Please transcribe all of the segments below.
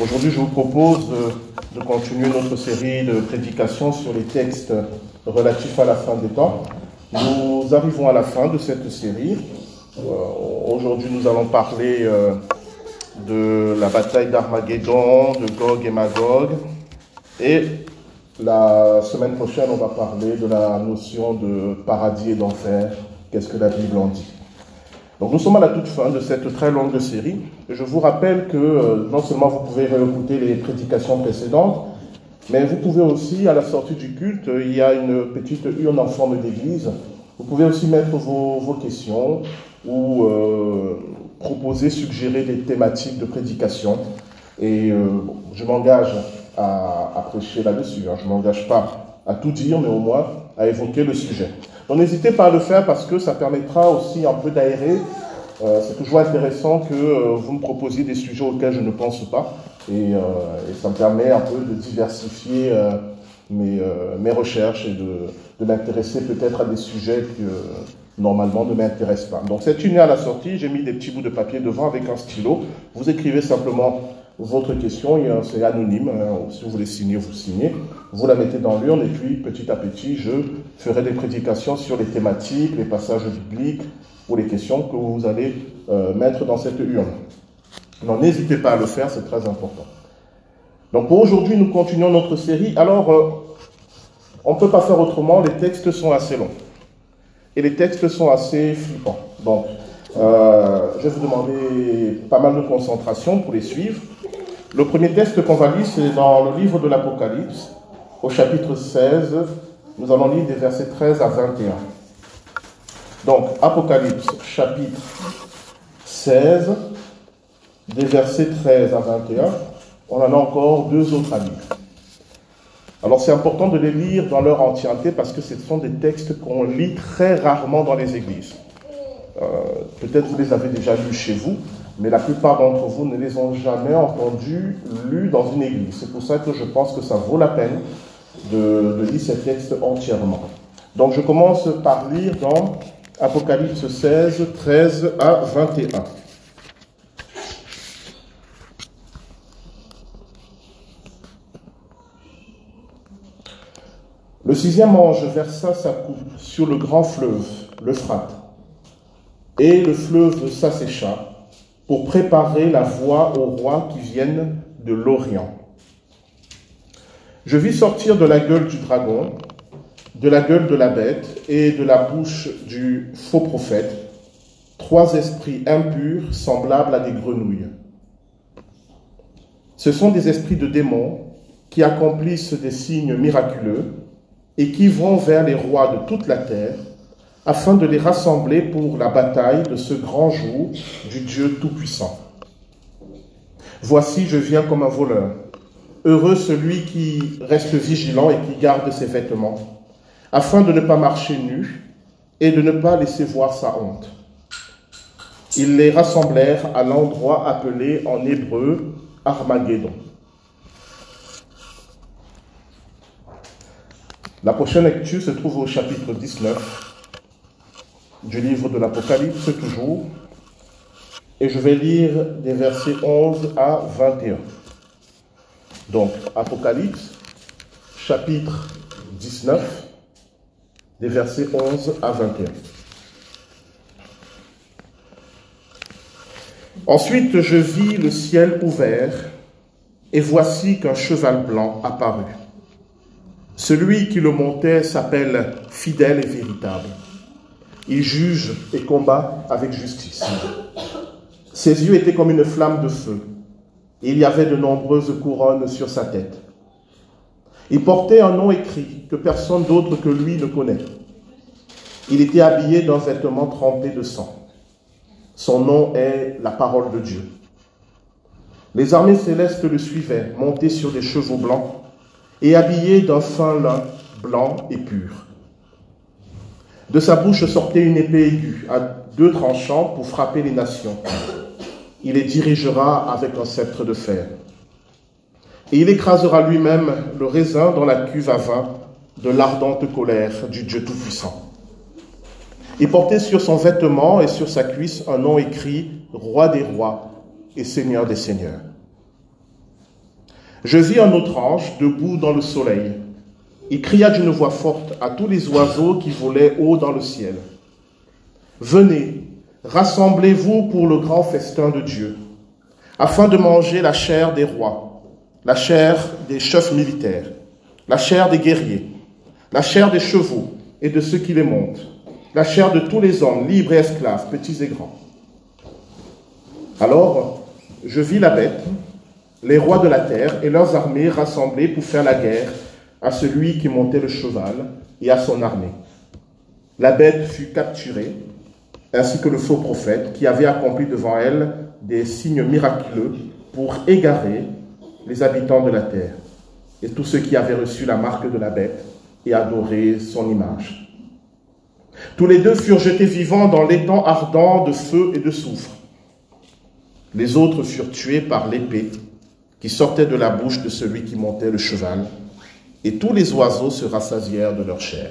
Aujourd'hui, je vous propose de, continuer notre série de prédications sur les textes relatifs à la fin des temps. Nous arrivons à la fin de cette série. Euh, aujourd'hui, nous allons parler euh, de la bataille d'Armageddon, de Gog et Magog. Et la semaine prochaine, on va parler de la notion de paradis et d'enfer. Qu'est-ce que la Bible en dit? Donc nous sommes à la toute fin de cette très longue série. Je vous rappelle que euh, non seulement vous pouvez réécouter les prédications précédentes, mais vous pouvez aussi, à la sortie du culte, il y a une petite urne en forme d'église. Vous pouvez aussi mettre vos, questions ou euh, proposer, suggérer des thématiques de prédication. Et euh, je m'engage à, à, prêcher là-dessus. Hein. Je ne m'engage pas à tout dire, mais au moins à évoquer le sujet. Donc n'hésitez pas à le faire parce que ça permettra aussi un peu d'aérer. Euh, c'est toujours intéressant que euh, vous me proposiez des sujets auxquels je ne pense pas. Et, euh, et ça me permet un peu de diversifier euh, mes, euh, mes, recherches et de, de m'intéresser peut-être à des sujets que normalement ne m'intéressent pas. Donc cette une à la sortie, j'ai mis des petits bouts de papier devant avec un stylo. Vous écrivez simplement votre question, c'est anonyme, hein, si vous voulez signer, vous signez, vous la mettez dans l'urne et puis petit à petit, je ferai des prédications sur les thématiques, les passages bibliques ou les questions que vous allez euh, mettre dans cette urne. Donc n'hésitez pas à le faire, c'est très important. Donc pour aujourd'hui, nous continuons notre série. Alors, euh, on ne peut pas faire autrement, les textes sont assez longs. Et les textes sont assez flippants. Donc, euh, je vais vous demander pas mal de concentration pour les suivre. Le premier texte qu'on va lire, c'est dans le livre de l'Apocalypse, au chapitre 16. Nous allons lire des versets 13 à 21. Donc, Apocalypse, chapitre 16, des versets 13 à 21. On en a encore deux autres à lire. Alors, c'est important de les lire dans leur entièreté parce que ce sont des textes qu'on lit très rarement dans les églises. Euh, Peut-être vous les avez déjà lus chez vous, mais la plupart d'entre vous ne les ont jamais entendus lus dans une église. C'est pour ça que je pense que ça vaut la peine de, lire ces textes entièrement. Donc je commence par lire dans Apocalypse 16, 13 à 21. Le sixième ange versa sa coupe sur le grand fleuve, l'Euphrate, et le fleuve s'assécha pour préparer la voie aux rois qui viennent de l'Orient. Je vis sortir de la gueule du dragon, de la gueule de la bête et de la bouche du faux prophète trois esprits impurs semblables à des grenouilles. Ce sont des esprits de démons qui accomplissent des signes miraculeux et qui vont vers les rois de toute la terre afin de les rassembler pour la bataille de ce grand jour du Dieu Tout-Puissant. Voici, je viens comme un voleur. Heureux celui qui reste vigilant et qui garde ses vêtements, afin de ne pas marcher nu et de ne pas laisser voir sa honte. Ils les rassemblèrent à l'endroit appelé en hébreu Armageddon. La prochaine lecture se trouve au chapitre 19 du livre de l'Apocalypse toujours, et je vais lire des versets 11 à 21. Donc, Apocalypse, chapitre 19, des versets 11 à 21. Ensuite, je vis le ciel ouvert, et voici qu'un cheval blanc apparut. Celui qui le montait s'appelle fidèle et véritable. Il juge et combat avec justice. Ses yeux étaient comme une flamme de feu. Il y avait de nombreuses couronnes sur sa tête. Il portait un nom écrit que personne d'autre que lui ne connaît. Il était habillé d'un vêtement trempé de sang. Son nom est la parole de Dieu. Les armées célestes le suivaient, montées sur des chevaux blancs et habillés d'un fin lin blanc et pur. De sa bouche sortait une épée aiguë à deux tranchants pour frapper les nations. Il les dirigera avec un sceptre de fer. Et il écrasera lui-même le raisin dans la cuve à vin de l'ardente colère du Dieu Tout-Puissant. Il portait sur son vêtement et sur sa cuisse un nom écrit Roi des rois et Seigneur des seigneurs. Je vis un autre ange debout dans le soleil. Il cria d'une voix forte à tous les oiseaux qui volaient haut dans le ciel. Venez, rassemblez-vous pour le grand festin de Dieu, afin de manger la chair des rois, la chair des chefs militaires, la chair des guerriers, la chair des chevaux et de ceux qui les montent, la chair de tous les hommes, libres et esclaves, petits et grands. Alors, je vis la bête, les rois de la terre et leurs armées rassemblés pour faire la guerre à celui qui montait le cheval et à son armée. La bête fut capturée, ainsi que le faux prophète qui avait accompli devant elle des signes miraculeux pour égarer les habitants de la terre et tous ceux qui avaient reçu la marque de la bête et adoré son image. Tous les deux furent jetés vivants dans l'étang ardent de feu et de soufre. Les autres furent tués par l'épée qui sortait de la bouche de celui qui montait le cheval, et tous les oiseaux se rassasièrent de leur chair.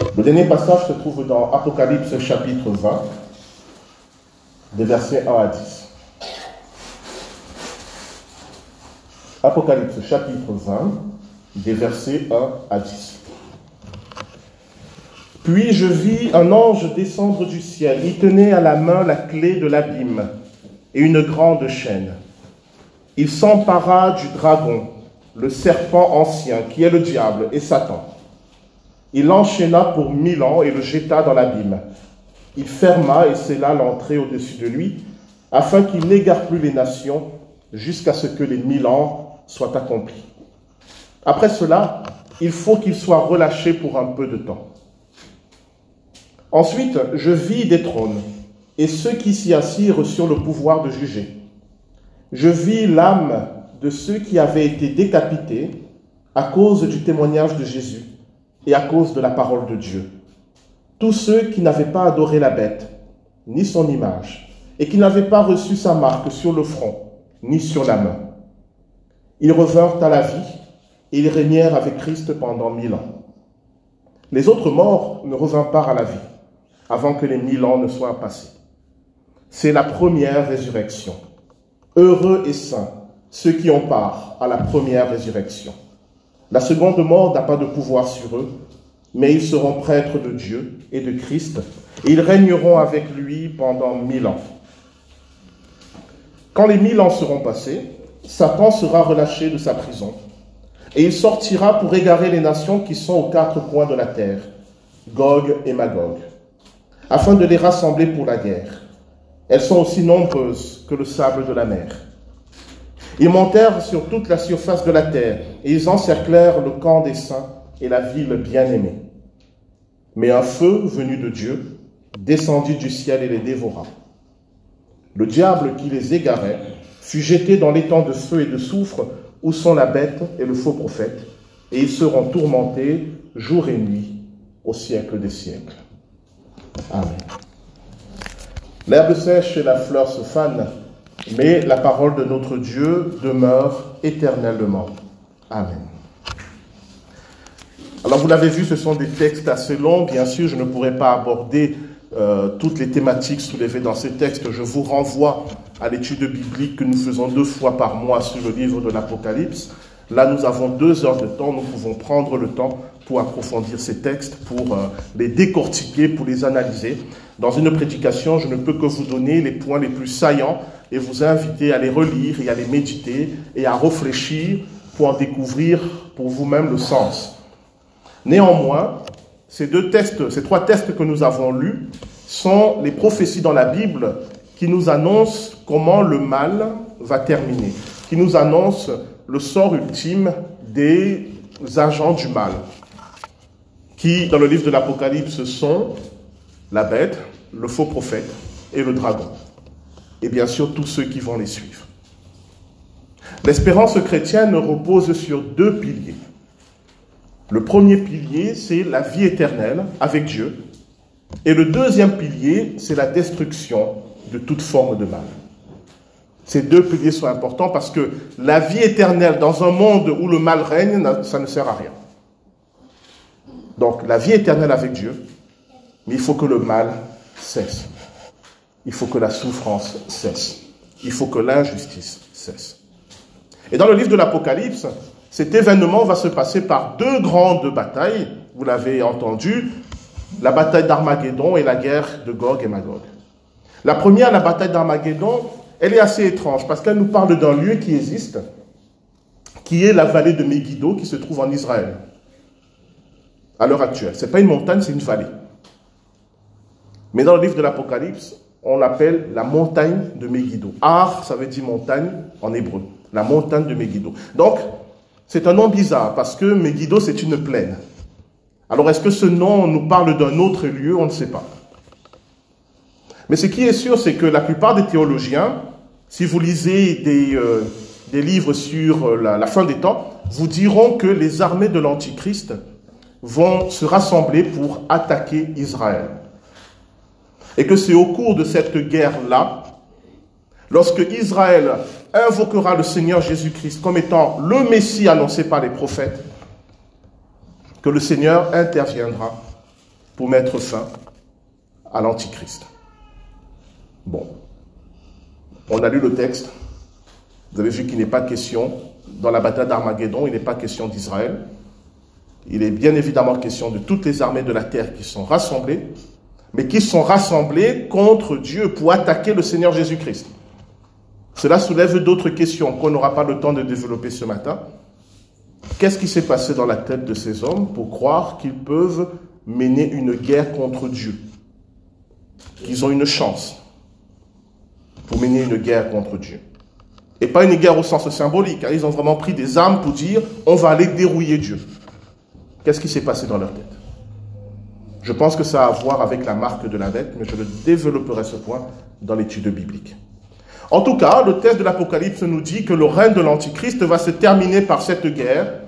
Le dernier passage se trouve dans Apocalypse chapitre 20, des versets 1 à 10. Apocalypse chapitre 20, des versets 1 à 10. Puis je vis un ange descendre du ciel. Il tenait à la main la clé de l'abîme et une grande chaîne. Il s'empara du dragon, le serpent ancien, qui est le diable et Satan. Il l'enchaîna pour mille ans et le jeta dans l'abîme. Il ferma et scella l'entrée au-dessus de lui, afin qu'il n'égare plus les nations jusqu'à ce que les mille ans soient accomplis. Après cela, il faut qu'il soit relâché pour un peu de temps. Ensuite, je vis des trônes, et ceux qui s'y assirent sur le pouvoir de juger. Je vis l'âme de ceux qui avaient été décapités à cause du témoignage de Jésus et à cause de la parole de Dieu. Tous ceux qui n'avaient pas adoré la bête, ni son image, et qui n'avaient pas reçu sa marque sur le front, ni sur la main. Ils revinrent à la vie, et ils régnèrent avec Christ pendant mille ans. Les autres morts ne revinrent pas à la vie avant que les mille ans ne soient passés. C'est la première résurrection. Heureux et saints ceux qui ont part à la première résurrection. La seconde mort n'a pas de pouvoir sur eux, mais ils seront prêtres de Dieu et de Christ, et ils régneront avec lui pendant mille ans. Quand les mille ans seront passés, Satan sera relâché de sa prison, et il sortira pour égarer les nations qui sont aux quatre coins de la terre, Gog et Magog afin de les rassembler pour la guerre. Elles sont aussi nombreuses que le sable de la mer. Ils montèrent sur toute la surface de la terre et ils encerclèrent le camp des saints et la ville bien-aimée. Mais un feu venu de Dieu descendit du ciel et les dévora. Le diable qui les égarait fut jeté dans l'étang de feu et de soufre où sont la bête et le faux prophète, et ils seront tourmentés jour et nuit au siècle des siècles. Amen. L'herbe sèche et la fleur se fanent, mais la parole de notre Dieu demeure éternellement. Amen. Alors vous l'avez vu, ce sont des textes assez longs. Bien sûr, je ne pourrais pas aborder euh, toutes les thématiques soulevées dans ces textes. Je vous renvoie à l'étude biblique que nous faisons deux fois par mois sur le livre de l'Apocalypse. Là, nous avons deux heures de temps. Nous pouvons prendre le temps pour approfondir ces textes, pour euh, les décortiquer, pour les analyser. Dans une prédication, je ne peux que vous donner les points les plus saillants et vous inviter à les relire et à les méditer et à réfléchir pour en découvrir pour vous-même le sens. Néanmoins, ces deux textes, ces trois textes que nous avons lus sont les prophéties dans la Bible qui nous annoncent comment le mal va terminer, qui nous annoncent le sort ultime des agents du mal qui, dans le livre de l'Apocalypse, sont la bête, le faux prophète et le dragon. Et bien sûr, tous ceux qui vont les suivre. L'espérance chrétienne repose sur deux piliers. Le premier pilier, c'est la vie éternelle avec Dieu. Et le deuxième pilier, c'est la destruction de toute forme de mal. Ces deux piliers sont importants parce que la vie éternelle dans un monde où le mal règne, ça ne sert à rien. Donc la vie éternelle avec Dieu, mais il faut que le mal cesse. Il faut que la souffrance cesse. Il faut que l'injustice cesse. Et dans le livre de l'Apocalypse, cet événement va se passer par deux grandes batailles. Vous l'avez entendu, la bataille d'Armageddon et la guerre de Gog et Magog. La première, la bataille d'Armageddon, elle est assez étrange parce qu'elle nous parle d'un lieu qui existe, qui est la vallée de Megiddo qui se trouve en Israël à l'heure actuelle. Ce n'est pas une montagne, c'est une vallée. Mais dans le livre de l'Apocalypse, on l'appelle la montagne de Megiddo. Ar, ça veut dire montagne en hébreu. La montagne de Megiddo. Donc, c'est un nom bizarre parce que Megiddo, c'est une plaine. Alors, est-ce que ce nom nous parle d'un autre lieu? On ne sait pas. Mais ce qui est sûr, c'est que la plupart des théologiens, si vous lisez des, euh, livres sur euh, la fin des temps, vous diront que les armées de l'Antichrist vont se rassembler pour attaquer Israël. Et que c'est au cours de cette guerre-là, lorsque Israël invoquera le Seigneur Jésus-Christ comme étant le Messie annoncé par les prophètes, que le Seigneur interviendra pour mettre fin à l'Antichrist. Bon, on a lu le texte. Vous avez vu qu'il n'est pas question, dans la bataille d'Armageddon, il n'est pas question d'Israël. Il est bien évidemment question de toutes les armées de la terre qui sont rassemblées, mais qui sont rassemblées contre Dieu pour attaquer le Seigneur Jésus-Christ. Cela soulève d'autres questions qu'on n'aura pas le temps de développer ce matin. Qu'est-ce qui s'est passé dans la tête de ces hommes pour croire qu'ils peuvent mener une guerre contre Dieu? Qu'ils ont une chance pour mener une guerre contre Dieu. Et pas une guerre au sens symbolique. Hein. Ils ont vraiment pris des armes pour dire on va aller dérouiller Dieu. Qu'est-ce qui s'est passé dans leur tête? Je pense que ça a à voir avec la marque de la bête, mais je le développerai ce point dans l'étude biblique. En tout cas, le texte de l'Apocalypse nous dit que le règne de l'Antichrist va se terminer par cette guerre,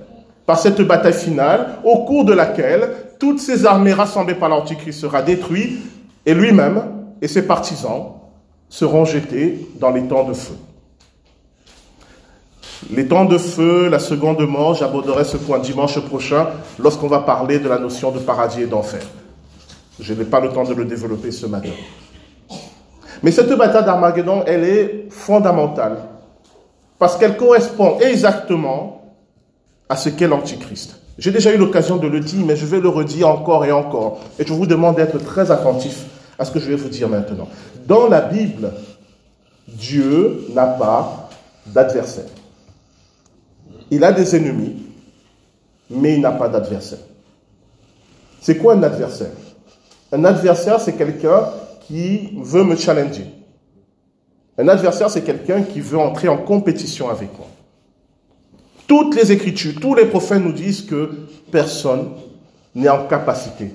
par cette bataille finale, au cours de laquelle toutes ces armées rassemblées par l'Antichrist sera détruites et lui-même et ses partisans seront jetés dans les temps de feu. Les temps de feu, la seconde mort, j'aborderai ce point dimanche prochain lorsqu'on va parler de la notion de paradis et d'enfer. Je n'ai pas le temps de le développer ce matin. Mais cette bataille d'Armageddon, elle est fondamentale parce qu'elle correspond exactement à ce qu'est l'Antichrist. J'ai déjà eu l'occasion de le dire, mais je vais le redire encore et encore. Et je vous demande d'être très attentif à ce que je vais vous dire maintenant. Dans la Bible, Dieu n'a pas d'adversaire. Il a des ennemis, mais il n'a pas d'adversaire. C'est quoi un adversaire? Un adversaire, c'est quelqu'un qui veut me challenger. Un adversaire, c'est quelqu'un qui veut entrer en compétition avec moi. Toutes les Écritures, tous les prophètes nous disent que personne n'est en capacité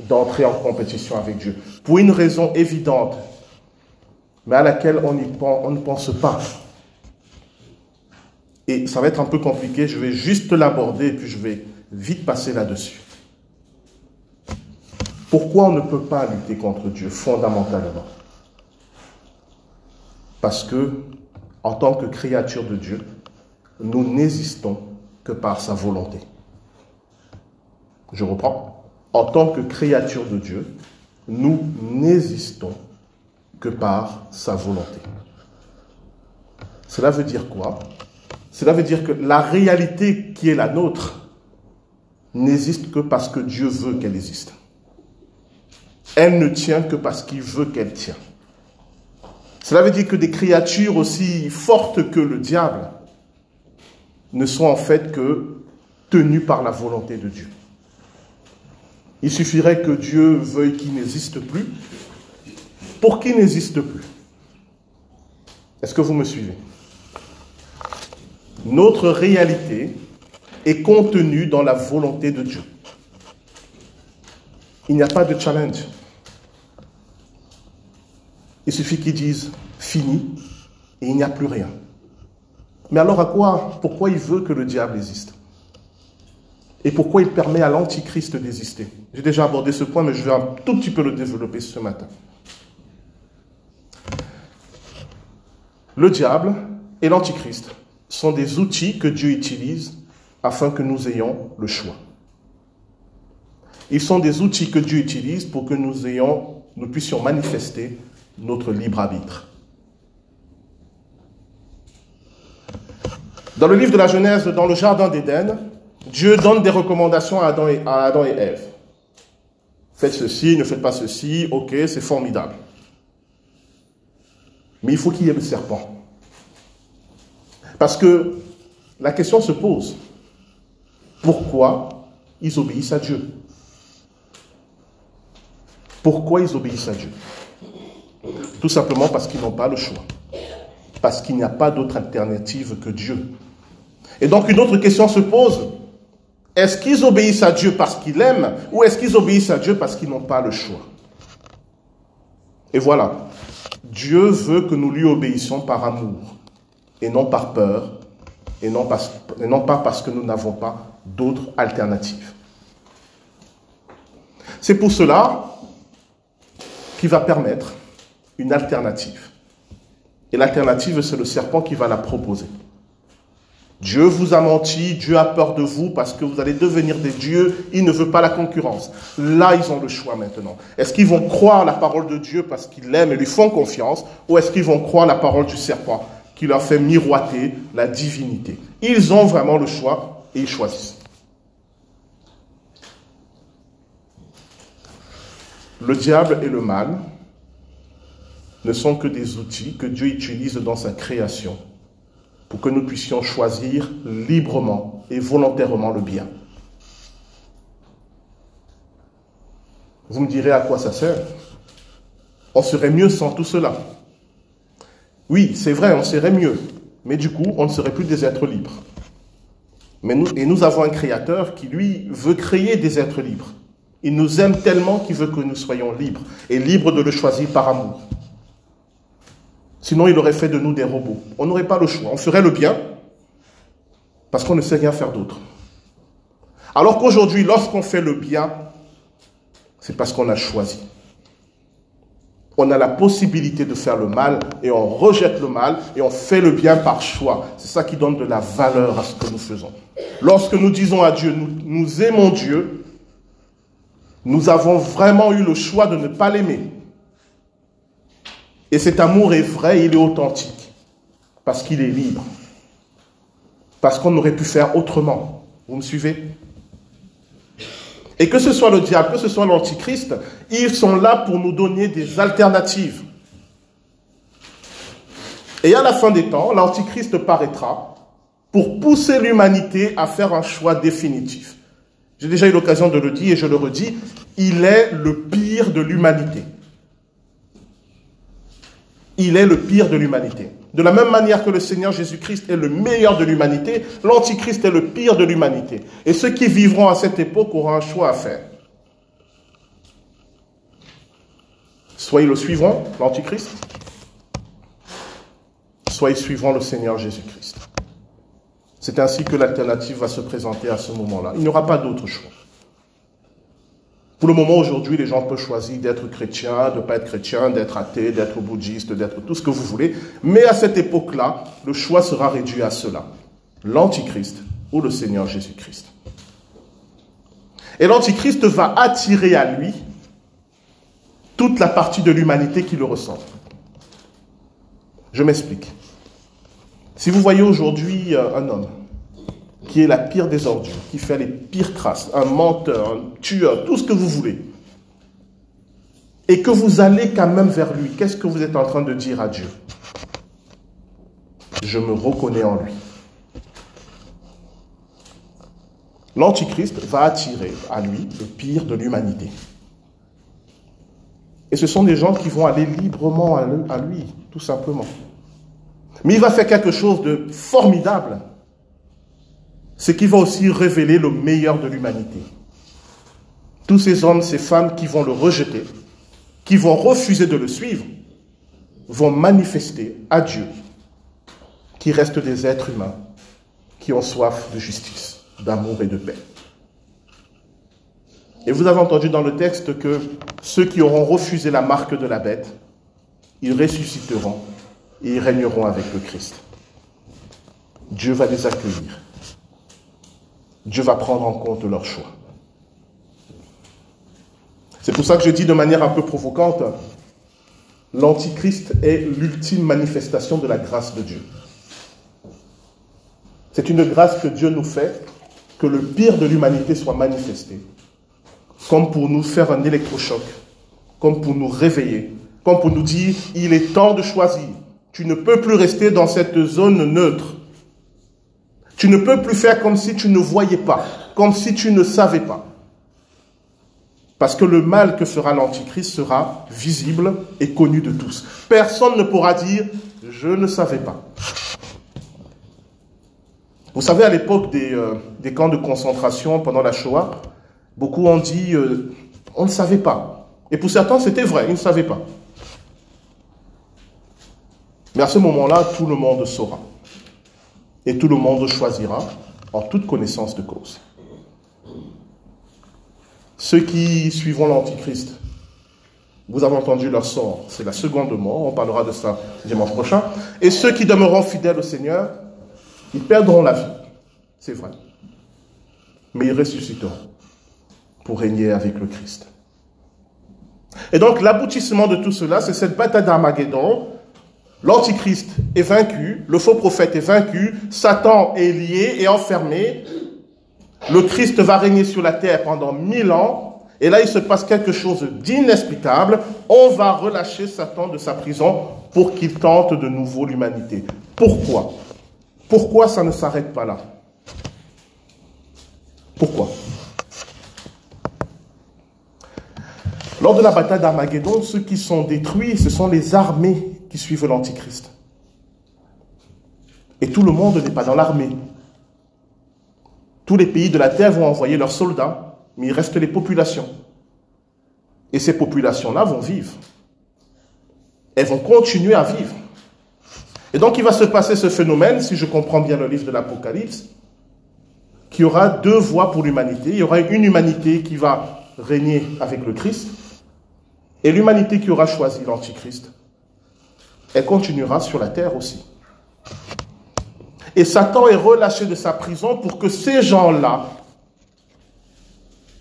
d'entrer en compétition avec Dieu. Pour une raison évidente, mais à laquelle on, on ne pense pas. Et ça va être un peu compliqué, je vais juste l'aborder et puis je vais vite passer là-dessus. Pourquoi on ne peut pas lutter contre Dieu fondamentalement? Parce que, en tant que créature de Dieu, nous n'existons que par sa volonté. Je reprends. En tant que créature de Dieu, nous n'existons que par sa volonté. Cela veut dire quoi? Cela veut dire que la réalité qui est la nôtre n'existe que parce que Dieu veut qu'elle existe. Elle ne tient que parce qu'il veut qu'elle tient. Cela veut dire que des créatures aussi fortes que le diable ne sont en fait que tenues par la volonté de Dieu. Il suffirait que Dieu veuille qu'il n'existe plus pour qu'il n'existe plus. Est-ce que vous me suivez? Notre réalité est contenue dans la volonté de Dieu. Il n'y a pas de challenge. Il suffit qu'ils disent fini et il n'y a plus rien. Mais alors à quoi Pourquoi il veut que le diable existe? Et pourquoi il permet à l'antichrist d'exister? J'ai déjà abordé ce point, mais je vais un tout petit peu le développer ce matin. Le diable et l'antichrist sont des outils que Dieu utilise afin que nous ayons le choix. Ils sont des outils que Dieu utilise pour que nous ayons, nous puissions manifester notre libre arbitre. Dans le livre de la Genèse, dans le jardin d'Éden, Dieu donne des recommandations à Adam et, à Adam et Ève. Faites ceci, ne faites pas ceci, ok, c'est formidable. Mais il faut qu'il y ait le serpent. Parce que la question se pose, pourquoi ils obéissent à Dieu? Pourquoi ils obéissent à Dieu? Tout simplement parce qu'ils n'ont pas le choix. Parce qu'il n'y a pas d'autre alternative que Dieu. Et donc une autre question se pose. Est-ce qu'ils obéissent à Dieu parce qu'ils l'aiment ou est-ce qu'ils obéissent à Dieu parce qu'ils n'ont pas le choix? Et voilà, Dieu veut que nous lui obéissions par amour et non par peur et non, pas parce que nous n'avons pas d'autres alternatives. C'est pour cela qu'il va permettre une alternative. Et l'alternative, c'est le serpent qui va la proposer. Dieu vous a menti, Dieu a peur de vous parce que vous allez devenir des dieux, il ne veut pas la concurrence. Là, ils ont le choix maintenant. Est-ce qu'ils vont croire la parole de Dieu parce qu'ils l'aiment et lui font confiance, ou est-ce qu'ils vont croire la parole du serpent qui leur fait miroiter la divinité? Ils ont vraiment le choix et ils choisissent. Le diable et le mal ne sont que des outils que Dieu utilise dans sa création pour que nous puissions choisir librement et volontairement le bien. Vous me direz à quoi ça sert? On serait mieux sans tout cela. Oui, c'est vrai, on serait mieux, mais du coup, on ne serait plus des êtres libres. Et nous avons un créateur qui, lui, veut créer des êtres libres. Il nous aime tellement qu'il veut que nous soyons libres, et libres de le choisir par amour. Sinon, il aurait fait de nous des robots. On n'aurait pas le choix. On ferait le bien, parce qu'on ne sait rien faire d'autre. Alors qu'aujourd'hui, lorsqu'on fait le bien, c'est parce qu'on a choisi. On a la possibilité de faire le mal et on rejette le mal et on fait le bien par choix. C'est ça qui donne de la valeur à ce que nous faisons. Lorsque nous disons à Dieu, nous, aimons Dieu, nous avons vraiment eu le choix de ne pas l'aimer. Et cet amour est vrai, il est authentique, parce qu'il est libre, parce qu'on aurait pu faire autrement. Vous me suivez? Et que ce soit le diable, que ce soit l'antichrist, ils sont là pour nous donner des alternatives. Et à la fin des temps, l'antichrist paraîtra pour pousser l'humanité à faire un choix définitif. J'ai déjà eu l'occasion de le dire et je le redis, il est le pire de l'humanité. Il est le pire de l'humanité. De la même manière que le Seigneur Jésus-Christ est le meilleur de l'humanité, l'Antichrist est le pire de l'humanité. Et ceux qui vivront à cette époque auront un choix à faire. Soit ils le suivront, l'Antichrist, soit ils suivront le Seigneur Jésus-Christ. C'est ainsi que l'alternative va se présenter à ce moment-là. Il n'y aura pas d'autre choix. Pour le moment, aujourd'hui, les gens peuvent choisir d'être chrétiens, de ne pas être chrétiens, d'être athées, d'être bouddhistes, d'être tout ce que vous voulez. Mais à cette époque-là, le choix sera réduit à cela. L'Antichrist ou le Seigneur Jésus-Christ. Et l'Antichrist va attirer à lui toute la partie de l'humanité qui le ressent. Je m'explique. Si vous voyez aujourd'hui euh, un homme qui est la pire des ordures, qui fait les pires crasses, un menteur, un tueur, tout ce que vous voulez, et que vous allez quand même vers lui, qu'est-ce que vous êtes en train de dire à Dieu? Je me reconnais en lui. L'Antichrist va attirer à lui le pire de l'humanité. Et ce sont des gens qui vont aller librement à lui, tout simplement. Mais il va faire quelque chose de formidable. C'est qu'il va aussi révéler le meilleur de l'humanité. Tous ces hommes, ces femmes qui vont le rejeter, qui vont refuser de le suivre, vont manifester à Dieu qui restent des êtres humains qui ont soif de justice, d'amour et de paix. Et vous avez entendu dans le texte que ceux qui auront refusé la marque de la bête, ils ressusciteront et ils régneront avec le Christ. Dieu va les accueillir. Dieu va prendre en compte leur choix. C'est pour ça que je dis de manière un peu provocante, l'Antichrist est l'ultime manifestation de la grâce de Dieu. C'est une grâce que Dieu nous fait, que le pire de l'humanité soit manifesté, comme pour nous faire un électrochoc, comme pour nous réveiller, comme pour nous dire, il est temps de choisir. Tu ne peux plus rester dans cette zone neutre. Tu ne peux plus faire comme si tu ne voyais pas, comme si tu ne savais pas. Parce que le mal que fera l'Antichrist sera visible et connu de tous. Personne ne pourra dire je ne savais pas. Vous savez, à l'époque des, euh, camps de concentration pendant la Shoah, beaucoup ont dit euh, on ne savait pas. Et pour certains, c'était vrai, ils ne savaient pas. Mais à ce moment-là, tout le monde saura. Et tout le monde choisira en toute connaissance de cause. Ceux qui suivront l'Antichrist, vous avez entendu leur sort, c'est la seconde mort, on parlera de ça dimanche prochain. Et ceux qui demeureront fidèles au Seigneur, ils perdront la vie, c'est vrai. Mais ils ressusciteront pour régner avec le Christ. Et donc l'aboutissement de tout cela, c'est cette bataille d'Armageddon. L'Antichrist est vaincu, le faux prophète est vaincu, Satan est lié et enfermé, le Christ va régner sur la terre pendant mille ans, et là il se passe quelque chose d'inexplicable. On va relâcher Satan de sa prison pour qu'il tente de nouveau l'humanité. Pourquoi? Pourquoi ça ne s'arrête pas là? Pourquoi? Lors de la bataille d'Armageddon, ceux qui sont détruits, ce sont les armées qui suivent l'Antichrist. Et tout le monde n'est pas dans l'armée. Tous les pays de la terre vont envoyer leurs soldats, mais il reste les populations. Et ces populations-là vont vivre. Elles vont continuer à vivre. Et donc il va se passer ce phénomène, si je comprends bien le livre de l'Apocalypse, qu'il y aura deux voies pour l'humanité. Il y aura une humanité qui va régner avec le Christ, et l'humanité qui aura choisi l'Antichrist, elle continuera sur la terre aussi. Et Satan est relâché de sa prison pour que ces gens-là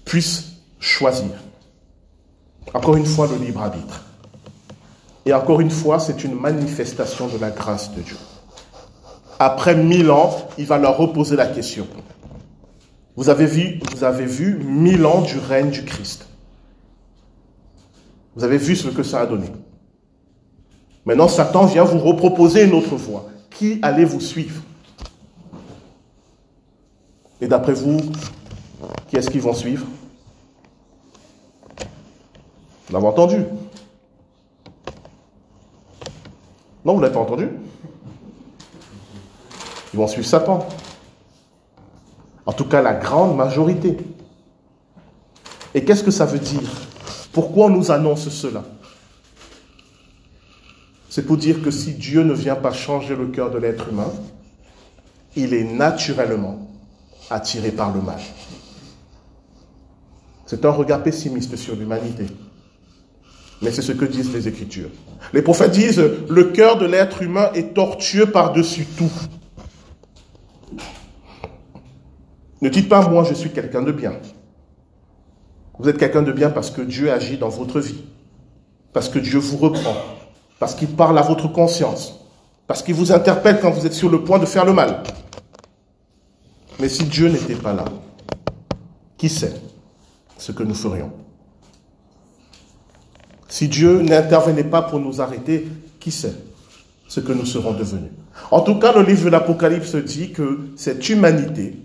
puissent choisir. Encore une fois, le libre arbitre. Et encore une fois, c'est une manifestation de la grâce de Dieu. Après mille ans, il va leur reposer la question. Vous avez vu, vous avez vu mille ans du règne du Christ. Vous avez vu ce que ça a donné. Maintenant, Satan vient vous reproposer une autre voie. Qui allez-vous suivre? Et d'après vous, qui est-ce qu'ils vont suivre? Vous l'avez entendu? Non, vous ne l'avez pas entendu? Ils vont suivre Satan. En tout cas, la grande majorité. Et qu'est-ce que ça veut dire? Pourquoi on nous annonce cela? C'est pour dire que si Dieu ne vient pas changer le cœur de l'être humain, il est naturellement attiré par le mal. C'est un regard pessimiste sur l'humanité. Mais c'est ce que disent les Écritures. Les prophètes disent, le cœur de l'être humain est tortueux par-dessus tout. Ne dites pas, moi je suis quelqu'un de bien. Vous êtes quelqu'un de bien parce que Dieu agit dans votre vie, parce que Dieu vous reprend, parce qu'il parle à votre conscience, parce qu'il vous interpelle quand vous êtes sur le point de faire le mal. Mais si Dieu n'était pas là, qui sait ce que nous ferions? Si Dieu n'intervenait pas pour nous arrêter, qui sait ce que nous serons devenus? En tout cas, le livre de l'Apocalypse dit que cette humanité,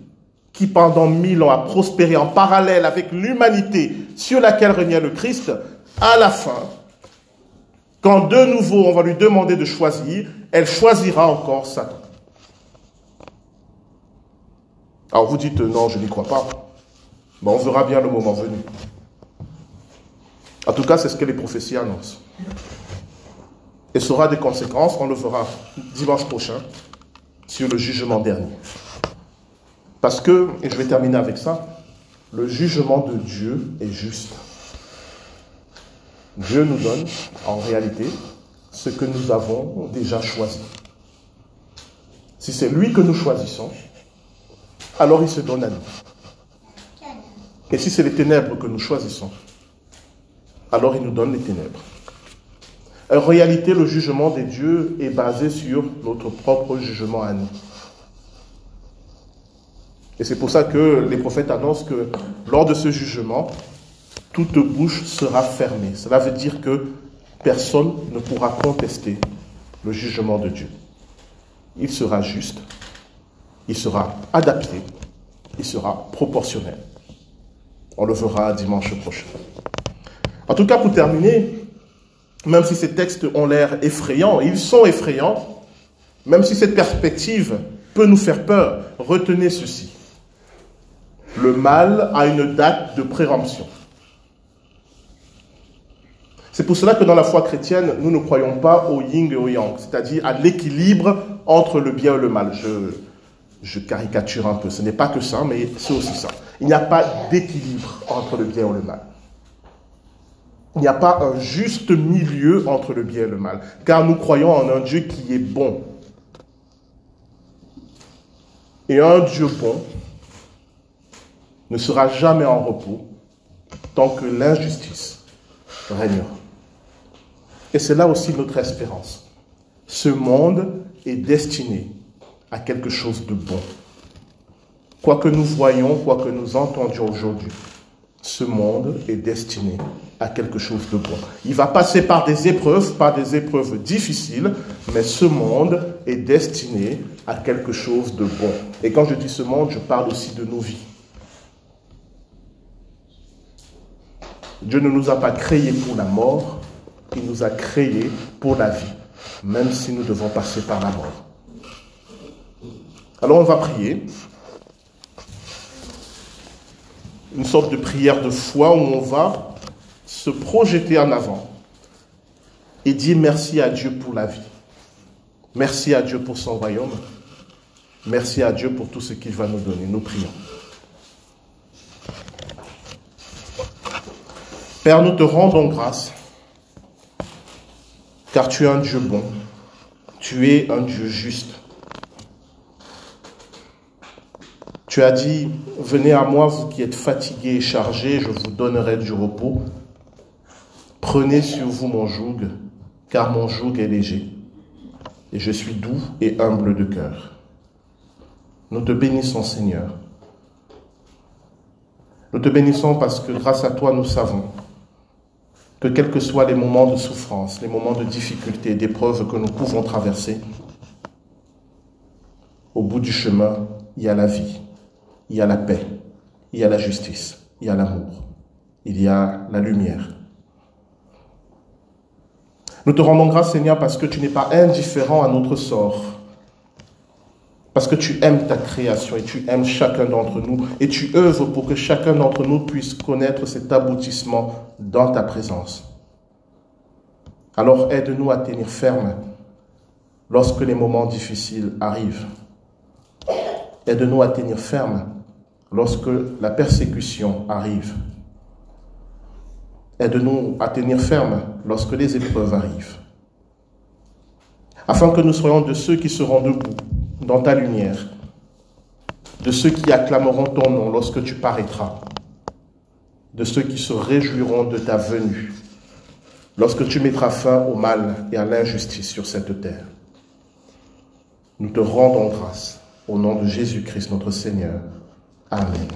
qui pendant mille ans a prospéré en parallèle avec l'humanité sur laquelle régnait le Christ, à la fin, quand de nouveau on va lui demander de choisir, elle choisira encore Satan. Alors vous dites non, je n'y crois pas. on verra bien le moment venu. En tout cas, c'est ce que les prophéties annoncent. Et ça aura des conséquences, on le verra dimanche prochain, sur le jugement dernier. Parce que, et je vais terminer avec ça, le jugement de Dieu est juste. Dieu nous donne, en réalité, ce que nous avons déjà choisi. Si c'est lui que nous choisissons, alors il se donne à nous. Et si c'est les ténèbres que nous choisissons, alors il nous donne les ténèbres. En réalité, le jugement des dieux est basé sur notre propre jugement à nous. Et c'est pour ça que les prophètes annoncent que lors de ce jugement, toute bouche sera fermée. Cela veut dire que personne ne pourra contester le jugement de Dieu. Il sera juste, il sera adapté, il sera proportionnel. On le verra dimanche prochain. En tout cas, pour terminer, même si ces textes ont l'air effrayants, ils sont effrayants, même si cette perspective peut nous faire peur, retenez ceci. Le mal a une date de préemption. C'est pour cela que dans la foi chrétienne, nous ne croyons pas au yin et au yang, c'est-à-dire à, l'équilibre entre le bien et le mal. Je, caricature un peu, ce n'est pas que ça, mais c'est aussi ça. Il n'y a pas d'équilibre entre le bien et le mal. Il n'y a pas un juste milieu entre le bien et le mal, car nous croyons en un Dieu qui est bon. Et un Dieu bon ne sera jamais en repos tant que l'injustice régnera. Et c'est là aussi notre espérance. Ce monde est destiné à quelque chose de bon. Quoi que nous voyons, quoi que nous entendions aujourd'hui, ce monde est destiné à quelque chose de bon. Il va passer par des épreuves, par des épreuves difficiles, mais ce monde est destiné à quelque chose de bon. Et quand je dis ce monde, je parle aussi de nos vies. Dieu ne nous a pas créés pour la mort, il nous a créés pour la vie, même si nous devons passer par la mort. Alors on va prier. Une sorte de prière de foi où on va se projeter en avant et dire merci à Dieu pour la vie. Merci à Dieu pour son royaume. Merci à Dieu pour tout ce qu'il va nous donner. Nous prions. Père, nous te rendons grâce car tu es un Dieu bon, tu es un Dieu juste. Tu as dit, venez à moi, vous qui êtes fatigués et chargés, je vous donnerai du repos. Prenez sur vous mon joug, car mon joug est léger, et je suis doux et humble de cœur. Nous te bénissons, Seigneur. Nous te bénissons parce que grâce à toi, nous savons que quels que soient les moments de souffrance, les moments de difficulté, d'épreuve que nous pouvons traverser, au bout du chemin, il y a la vie, il y a la paix, il y a la justice, il y a l'amour, il y a la lumière. Nous te rendons grâce, Seigneur, parce que tu n'es pas indifférent à notre sort, parce que tu aimes ta création et tu aimes chacun d'entre nous et tu œuvres pour que chacun d'entre nous puisse connaître cet aboutissement dans ta présence. Alors aide-nous à tenir ferme lorsque les moments difficiles arrivent. Aide-nous à tenir ferme lorsque la persécution arrive. Aide-nous à tenir ferme lorsque les épreuves arrivent. Afin que nous soyons de ceux qui seront debout dans ta lumière, de ceux qui acclameront ton nom lorsque tu paraîtras, de ceux qui se réjouiront de ta venue, lorsque tu mettras fin au mal et à l'injustice sur cette terre. Nous te rendons grâce au nom de Jésus-Christ notre Seigneur. Amen.